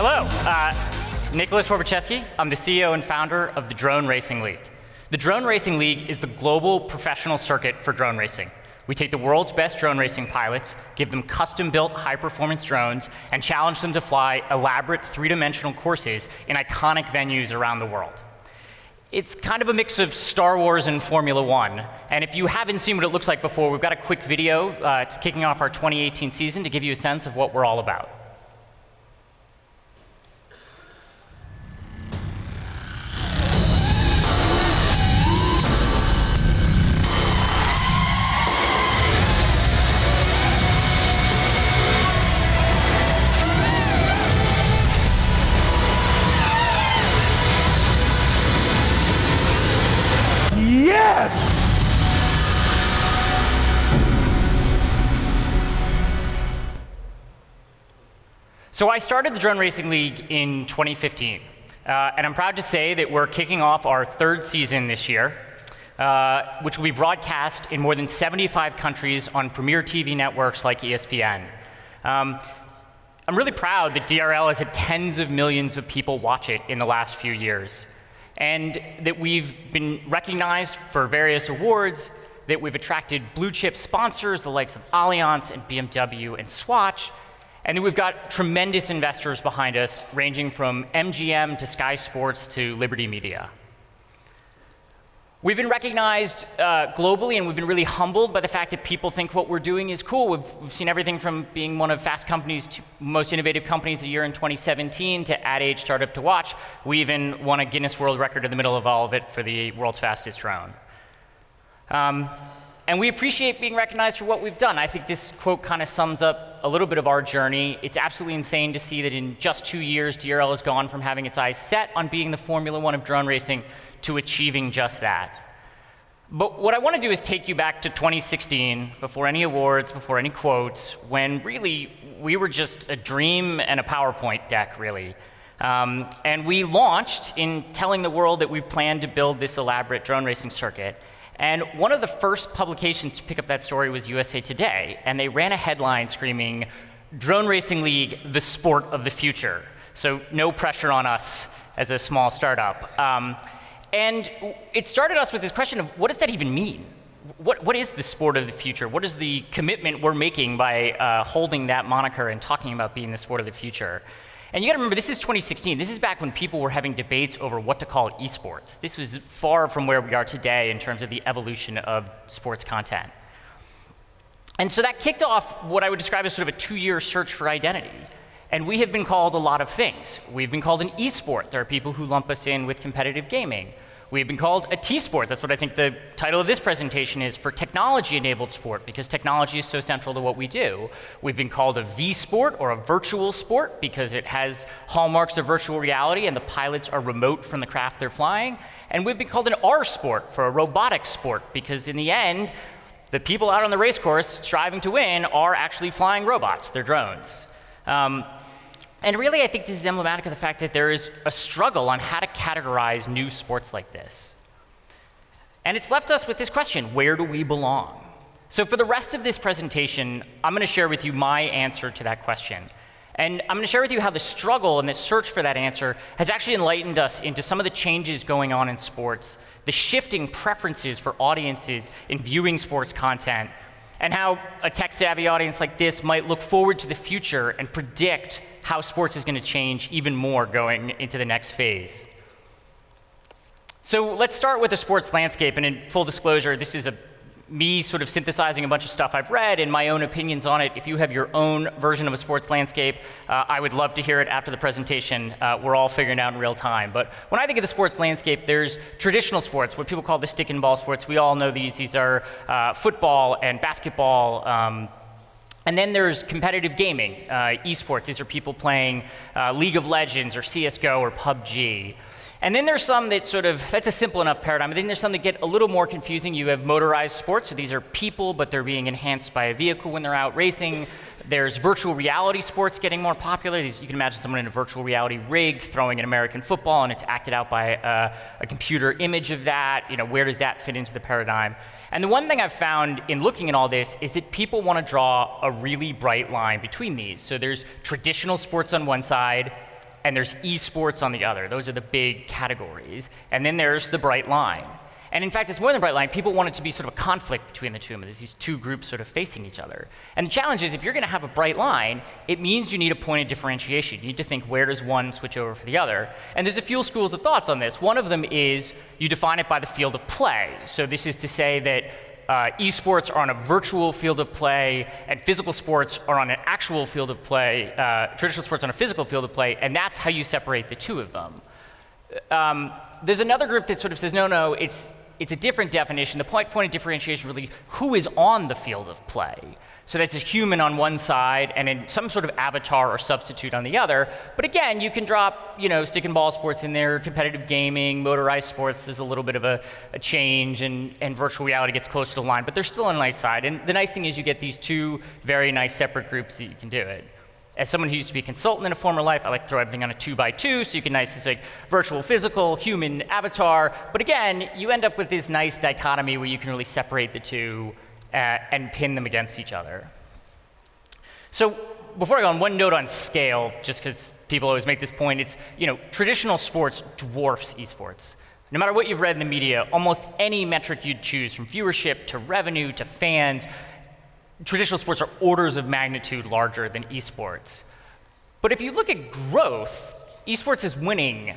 Hello, uh, Nicholas Horbaczewski. I'm the CEO and founder of the Drone Racing League. The Drone Racing League is the global professional circuit for drone racing. We take the world's best drone racing pilots, give them custom built high performance drones, and challenge them to fly elaborate three dimensional courses in iconic venues around the world. It's kind of a mix of Star Wars and Formula One. And if you haven't seen what it looks like before, we've got a quick video. Uh, it's kicking off our 2018 season to give you a sense of what we're all about. So I started the Drone Racing League in 2015. Uh, and I'm proud to say that we're kicking off our third season this year, uh, which will be broadcast in more than 75 countries on premier TV networks like ESPN. Um, I'm really proud that DRL has had tens of millions of people watch it in the last few years and that we've been recognized for various awards, that we've attracted blue chip sponsors, the likes of Allianz and BMW and Swatch, and we've got tremendous investors behind us, ranging from MGM to Sky Sports to Liberty Media. We've been recognized uh, globally, and we've been really humbled by the fact that people think what we're doing is cool. We've, we've, seen everything from being one of Fast Company's most innovative companies of the year in 2017 to Ad Age Startup to Watch. We even won a Guinness World Record in the middle of all of it for the world's fastest drone. Um, and we appreciate being recognized for what we've done. I think this quote kind of sums up a little bit of our journey. It's absolutely insane to see that in just two years, DRL has gone from having its eyes set on being the Formula One of drone racing to achieving just that. But what I want to do is take you back to 2016, before any awards, before any quotes, when really we were just a dream and a PowerPoint deck, really. Um, and we launched in telling the world that we planned to build this elaborate drone racing circuit. And one of the first publications to pick up that story was USA Today, and they ran a headline screaming, Drone Racing League, the sport of the future. So no pressure on us as a small startup. Um, and it started us with this question of what does that even mean? What, what is the sport of the future? What is the commitment we're making by uh, holding that moniker and talking about being the sport of the future? And you got to remember, this is 2016. This is back when people were having debates over what to call esports. This was far from where we are today in terms of the evolution of sports content. And so that kicked off what I would describe as sort of a two year search for identity. And we have been called a lot of things. We've been called an e-sport. There are people who lump us in with competitive gaming. We've been called a T-sport. That's what I think the title of this presentation is for technology-enabled sport, because technology is so central to what we do. We've been called a V-sport or a virtual sport because it has hallmarks of virtual reality and the pilots are remote from the craft they're flying. And we've been called an R-sport for a robotic sport because in the end, the people out on the race course striving to win are actually flying robots. They're drones. Um, and really, I think this is emblematic of the fact that there is a struggle on how to categorize new sports like this. And it's left us with this question where do we belong? So, for the rest of this presentation, I'm going to share with you my answer to that question. And I'm going to share with you how the struggle and the search for that answer has actually enlightened us into some of the changes going on in sports, the shifting preferences for audiences in viewing sports content, and how a tech savvy audience like this might look forward to the future and predict how sports is going to change even more going into the next phase. So let's start with the sports landscape. And in full disclosure, this is a, me sort of synthesizing a bunch of stuff I've read and my own opinions on it. If you have your own version of a sports landscape, uh, I would love to hear it after the presentation. Uh, we're all figuring out in real time. But when I think of the sports landscape, there's traditional sports, what people call the stick and ball sports. We all know these. These are uh, football and basketball. Um, and then there's competitive gaming, uh, esports. These are people playing uh, League of Legends or CSGO or PUBG. And then there's some that sort of, that's a simple enough paradigm. And then there's some that get a little more confusing. You have motorized sports, so these are people, but they're being enhanced by a vehicle when they're out racing. There's virtual reality sports getting more popular. These, you can imagine someone in a virtual reality rig throwing an American football, and it's acted out by a, a computer image of that. You know, where does that fit into the paradigm? And the one thing I've found in looking at all this is that people want to draw a really bright line between these. So there's traditional sports on one side, and there's esports on the other. Those are the big categories. And then there's the bright line. And in fact, it's more than bright line. People want it to be sort of a conflict between the two of them. There's these two groups sort of facing each other. And the challenge is if you're going to have a bright line, it means you need a point of differentiation. You need to think where does one switch over for the other. And there's a few schools of thoughts on this. One of them is you define it by the field of play. So this is to say that uh, esports are on a virtual field of play, and physical sports are on an actual field of play, uh, traditional sports on a physical field of play, and that's how you separate the two of them. Um, there's another group that sort of says, no, no, it's, it's a different definition. The point, point of differentiation really who is on the field of play. So that's a human on one side and then some sort of avatar or substitute on the other. But again, you can drop, you know, stick and ball sports in there, competitive gaming, motorized sports. There's a little bit of a, a change, and, and virtual reality gets closer to the line. But they're still a nice side. And the nice thing is you get these two very nice separate groups that you can do it. As someone who used to be a consultant in a former life, I like to throw everything on a two by two, so you can nice like virtual, physical, human, avatar. But again, you end up with this nice dichotomy where you can really separate the two uh, and pin them against each other. So before I go on, one note on scale, just because people always make this point, it's, you know, traditional sports dwarfs esports. No matter what you've read in the media, almost any metric you'd choose, from viewership to revenue to fans, traditional sports are orders of magnitude larger than esports. But if you look at growth, esports is winning.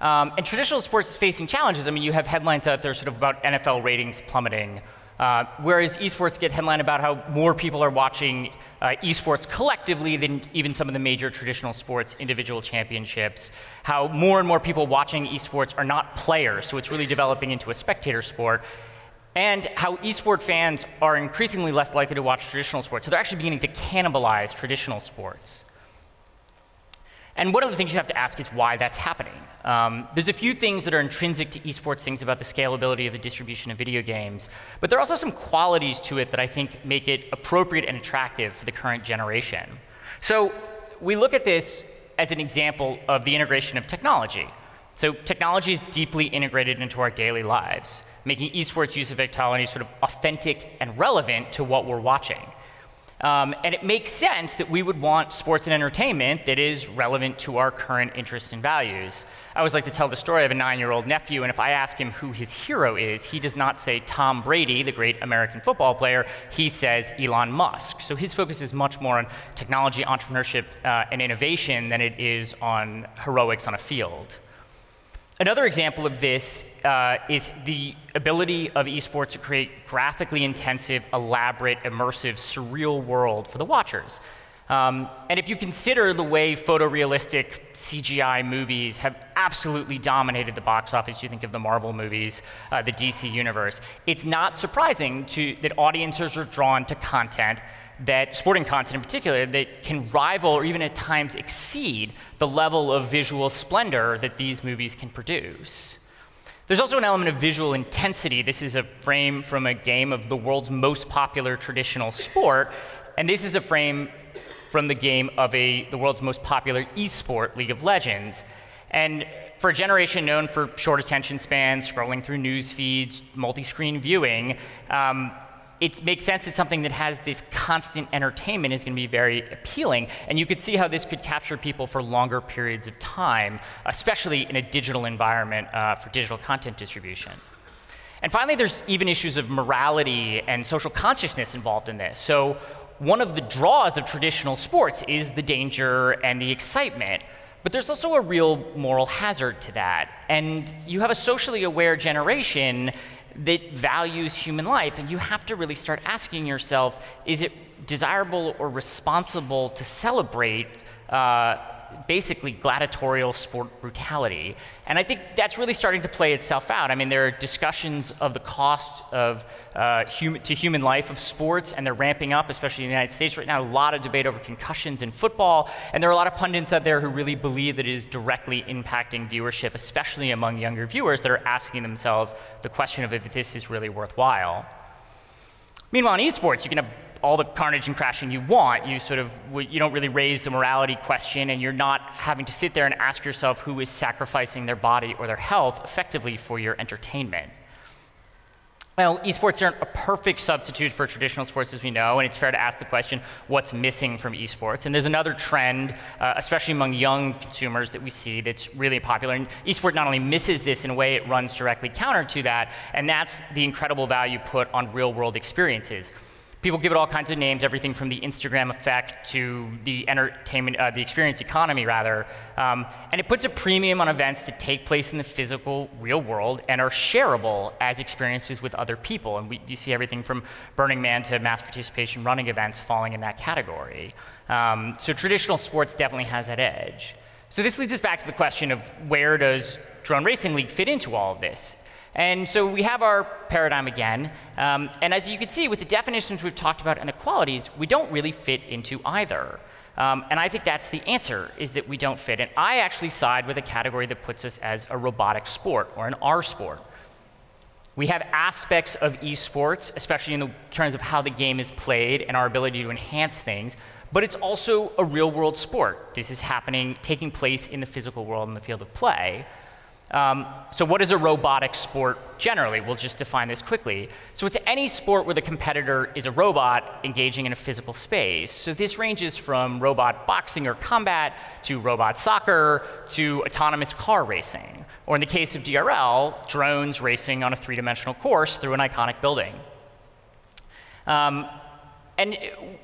Um, and traditional sports is facing challenges. I mean, you have headlines out there sort of about NFL ratings plummeting, uh, whereas esports get headline about how more people are watching uh, esports collectively than even some of the major traditional sports individual championships. How more and more people watching esports are not players, so it's really developing into a spectator sport and how esport fans are increasingly less likely to watch traditional sports. So they're actually beginning to cannibalize traditional sports. And one of the things you have to ask is why that's happening. Um, there's a few things that are intrinsic to esports, things about the scalability of the distribution of video games, but there are also some qualities to it that I think make it appropriate and attractive for the current generation. So we look at this as an example of the integration of technology. So technology is deeply integrated into our daily lives making esports use of technology sort of authentic and relevant to what we're watching. Um, and it makes sense that we would want sports and entertainment that is relevant to our current interests and values. I always like to tell the story of a nine year old nephew, and if I ask him who his hero is, he does not say Tom Brady, the great American football player. He says Elon Musk. So his focus is much more on technology, entrepreneurship, uh, and innovation than it is on heroics on a field. Another example of this uh, is the ability of esports to create graphically intensive, elaborate, immersive, surreal world for the watchers. Um, and if you consider the way photorealistic CGI movies have absolutely dominated the box office, you think of the Marvel movies, uh, the DC universe, it's not surprising to, that audiences are drawn to content that sporting content in particular that can rival or even at times exceed the level of visual splendor that these movies can produce. There's also an element of visual intensity. This is a frame from a game of the world's most popular traditional sport, and this is a frame from the game of a, the world's most popular esport, League of Legends. And for a generation known for short attention spans, scrolling through news feeds, multi screen viewing, um, it makes sense that something that has this constant entertainment is going to be very appealing. And you could see how this could capture people for longer periods of time, especially in a digital environment uh, for digital content distribution. And finally, there's even issues of morality and social consciousness involved in this. So, one of the draws of traditional sports is the danger and the excitement. But there's also a real moral hazard to that. And you have a socially aware generation that values human life. And you have to really start asking yourself is it desirable or responsible to celebrate? Uh, basically gladiatorial sport brutality. And I think that's really starting to play itself out. I mean, there are discussions of the cost of uh, human, to human life of sports, and they're ramping up, especially in the United States right now. A lot of debate over concussions in football, and there are a lot of pundits out there who really believe that it is directly impacting viewership, especially among younger viewers that are asking themselves the question of if this is really worthwhile. Meanwhile, in esports, you can have all the carnage and crashing you want. You sort of you don't really raise the morality question, and you're not having to sit there and ask yourself who is sacrificing their body or their health effectively for your entertainment. Well, esports aren't a perfect substitute for traditional sports, as we know, and it's fair to ask the question what's missing from esports? And there's another trend, uh, especially among young consumers, that we see that's really popular. And esports not only misses this in a way, it runs directly counter to that, and that's the incredible value put on real world experiences. People give it all kinds of names, everything from the Instagram effect to the entertainment, uh, the experience economy, rather. Um, and it puts a premium on events that take place in the physical, real world and are shareable as experiences with other people. And we, you see everything from Burning Man to mass participation running events falling in that category. Um, so traditional sports definitely has that edge. So this leads us back to the question of where does Drone Racing League fit into all of this? And so we have our paradigm again. Um, and as you can see, with the definitions we've talked about and the qualities, we don't really fit into either. Um, and I think that's the answer, is that we don't fit. And I actually side with a category that puts us as a robotic sport or an R sport. We have aspects of esports, especially in terms of how the game is played and our ability to enhance things, but it's also a real world sport. This is happening, taking place in the physical world in the field of play. Um, so what is a robotic sport generally? We'll just define this quickly. So it's any sport where the competitor is a robot engaging in a physical space. So this ranges from robot boxing or combat to robot soccer to autonomous car racing. Or in the case of DRL, drones racing on a three-dimensional course through an iconic building. Um, and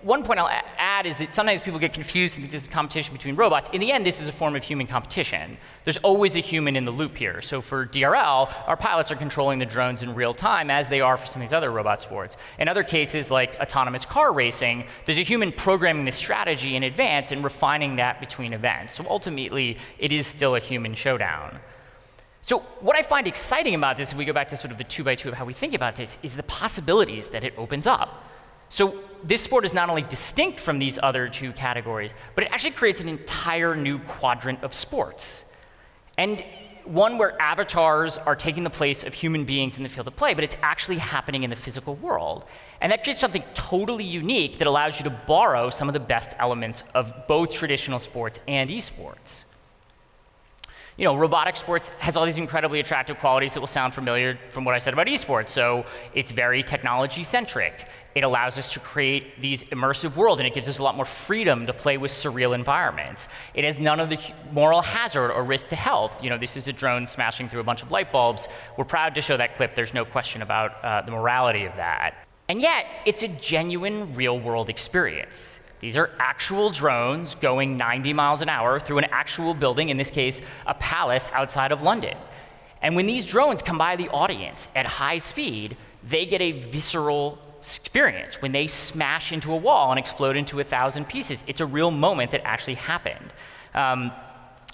one point I'll add is that sometimes people get confused and think this is a competition between robots. In the end, this is a form of human competition. There's always a human in the loop here. So for DRL, our pilots are controlling the drones in real time, as they are for some of these other robot sports. In other cases, like autonomous car racing, there's a human programming the strategy in advance and refining that between events. So ultimately, it is still a human showdown. So what I find exciting about this, if we go back to sort of the two by two of how we think about this, is the possibilities that it opens up. So this sport is not only distinct from these other two categories, but it actually creates an entire new quadrant of sports. And one where avatars are taking the place of human beings in the field of play, but it's actually happening in the physical world. And that creates something totally unique that allows you to borrow some of the best elements of both traditional sports and esports you know, robotic sports has all these incredibly attractive qualities that will sound familiar from what I said about esports. So it's very technology centric. It allows us to create these immersive worlds, and it gives us a lot more freedom to play with surreal environments. It has none of the moral hazard or risk to health. You know, this is a drone smashing through a bunch of light bulbs. We're proud to show that clip. There's no question about uh, the morality of that. And yet, it's a genuine real world experience. These are actual drones going 90 miles an hour through an actual building, in this case, a palace outside of London. And when these drones come by the audience at high speed, they get a visceral experience. When they smash into a wall and explode into a thousand pieces, it's a real moment that actually happened. Um,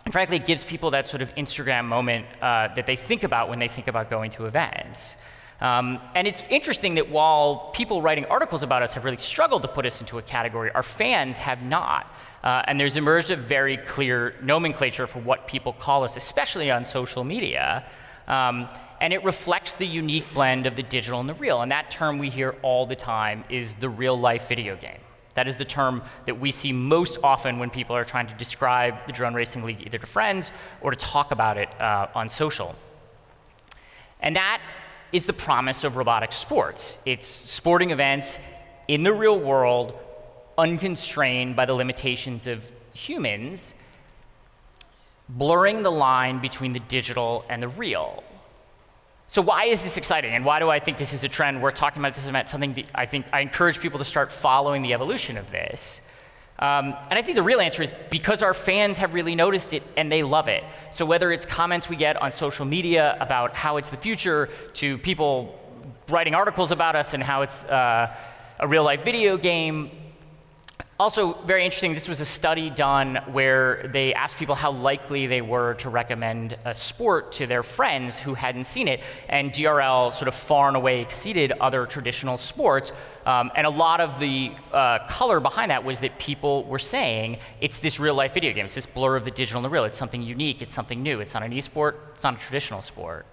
and frankly, it gives people that sort of Instagram moment uh, that they think about when they think about going to events. Um, and it's interesting that while people writing articles about us have really struggled to put us into a category, our fans have not. Uh, and there's emerged a very clear nomenclature for what people call us, especially on social media. Um, and it reflects the unique blend of the digital and the real. And that term we hear all the time is the real life video game. That is the term that we see most often when people are trying to describe the Drone Racing League either to friends or to talk about it uh, on social. And that is the promise of robotic sports. It's sporting events in the real world, unconstrained by the limitations of humans, blurring the line between the digital and the real. So why is this exciting, and why do I think this is a trend? We're talking about this event, something that I think I encourage people to start following the evolution of this. Um, and I think the real answer is because our fans have really noticed it and they love it. So whether it's comments we get on social media about how it's the future, to people writing articles about us and how it's uh, a real life video game, also, very interesting, this was a study done where they asked people how likely they were to recommend a sport to their friends who hadn't seen it. And DRL sort of far and away exceeded other traditional sports. Um, and a lot of the uh, color behind that was that people were saying it's this real life video game. It's this blur of the digital and the real. It's something unique. It's something new. It's not an e-sport. It's not a traditional sport.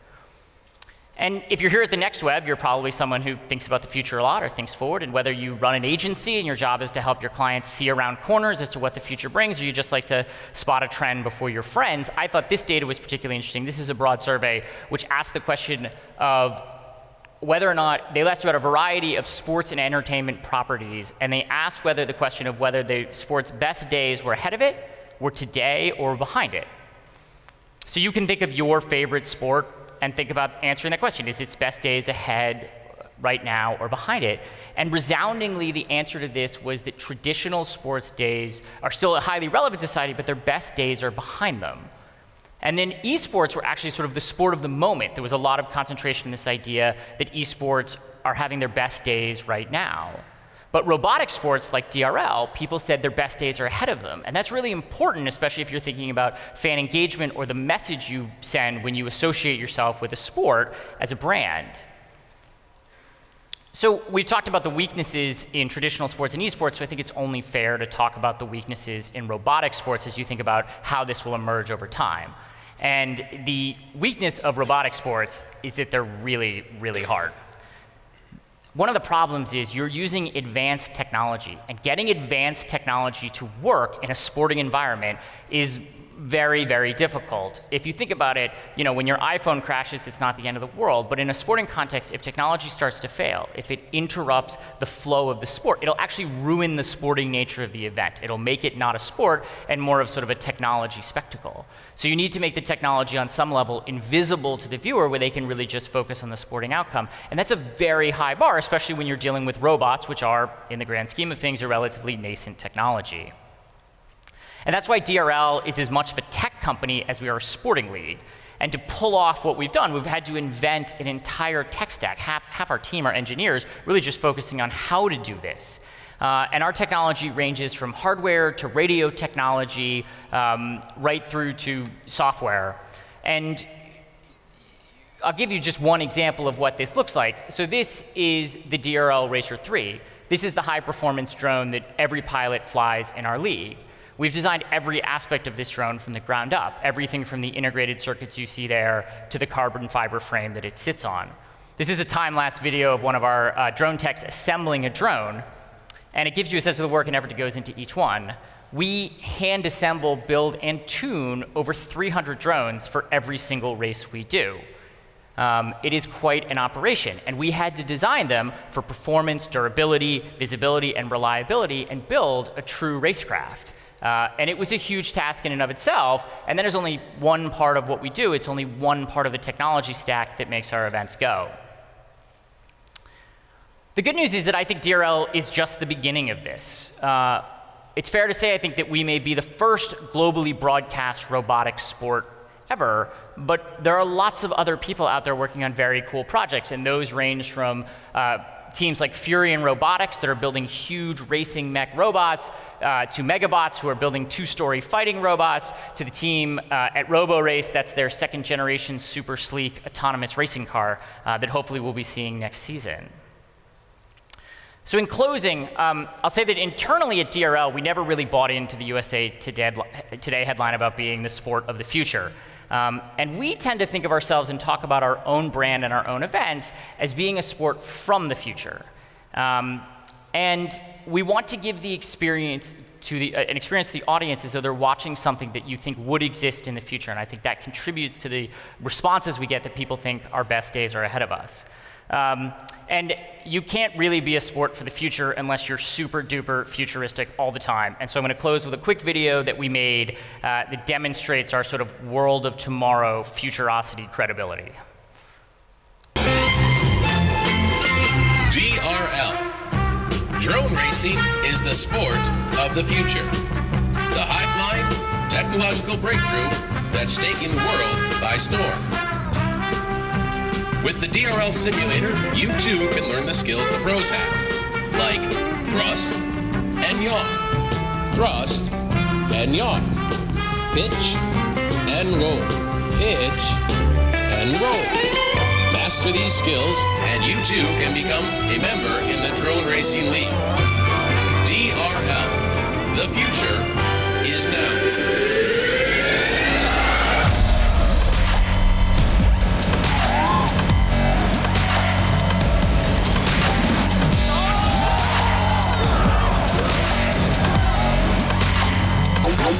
And if you're here at the Next Web, you're probably someone who thinks about the future a lot or thinks forward. And whether you run an agency and your job is to help your clients see around corners as to what the future brings, or you just like to spot a trend before your friends, I thought this data was particularly interesting. This is a broad survey which asked the question of whether or not they asked about a variety of sports and entertainment properties, and they asked whether the question of whether the sport's best days were ahead of it, were today, or behind it. So you can think of your favorite sport and think about answering that question. Is its best days ahead right now or behind it? And resoundingly, the answer to this was that traditional sports days are still a highly relevant society, but their best days are behind them. And then esports were actually sort of the sport of the moment. There was a lot of concentration in this idea that esports are having their best days right now. But robotic sports like DRL, people said their best days are ahead of them. And that's really important, especially if you're thinking about fan engagement or the message you send when you associate yourself with a sport as a brand. So we've talked about the weaknesses in traditional sports and esports, so I think it's only fair to talk about the weaknesses in robotic sports as you think about how this will emerge over time. And the weakness of robotic sports is that they're really, really hard. One of the problems is you're using advanced technology, and getting advanced technology to work in a sporting environment is very, very difficult. If you think about it, you know, when your iPhone crashes, it's not the end of the world. But in a sporting context, if technology starts to fail, if it interrupts the flow of the sport, it'll actually ruin the sporting nature of the event. It'll make it not a sport and more of sort of a technology spectacle. So you need to make the technology on some level invisible to the viewer where they can really just focus on the sporting outcome. And that's a very high bar, especially when you're dealing with robots, which are, in the grand scheme of things, a relatively nascent technology. And that's why DRL is as much of a tech company as we are a sporting league. And to pull off what we've done, we've had to invent an entire tech stack. Half, half our team are engineers, really just focusing on how to do this. Uh, and our technology ranges from hardware to radio technology, um, right through to software. And I'll give you just one example of what this looks like. So this is the DRL Racer 3. This is the high performance drone that every pilot flies in our league. We've designed every aspect of this drone from the ground up, everything from the integrated circuits you see there to the carbon fiber frame that it sits on. This is a time-lapse video of one of our uh, drone techs assembling a drone, and it gives you a sense of the work and effort that goes into each one. We hand assemble, build, and tune over 300 drones for every single race we do. Um, it is quite an operation. And we had to design them for performance, durability, visibility, and reliability, and build a true racecraft. Uh, and it was a huge task in and of itself. And then there's only one part of what we do. It's only one part of the technology stack that makes our events go. The good news is that I think DRL is just the beginning of this. Uh, it's fair to say, I think, that we may be the first globally broadcast robotic sport ever, but there are lots of other people out there working on very cool projects, and those range from uh, teams like Furrion Robotics that are building huge racing mech robots, uh, to Megabots who are building two-story fighting robots, to the team uh, at RoboRace that's their second generation super sleek autonomous racing car uh, that hopefully we'll be seeing next season. So in closing, um, I'll say that internally at DRL, we never really bought into the USA Today headline about being the sport of the future. Um, and we tend to think of ourselves and talk about our own brand and our own events as being a sport from the future. Um, and we want to give the experience to the, uh, an experience to the audience as though they're watching something that you think would exist in the future. And I think that contributes to the responses we get that people think our best days are ahead of us. Um, and you can't really be a sport for the future unless you're super duper futuristic all the time. And so I'm going to close with a quick video that we made uh, that demonstrates our sort of world of tomorrow futurosity credibility. DRL. Drone racing is the sport of the future. The high-flying technological breakthrough that's taking the world by storm. With the DRL simulator, you too can learn the skills the pros have, like thrust and yaw, thrust and yaw, pitch and roll, pitch and roll. Master these skills, and you too can become a member in the Drone Racing League. DRL. The future is now.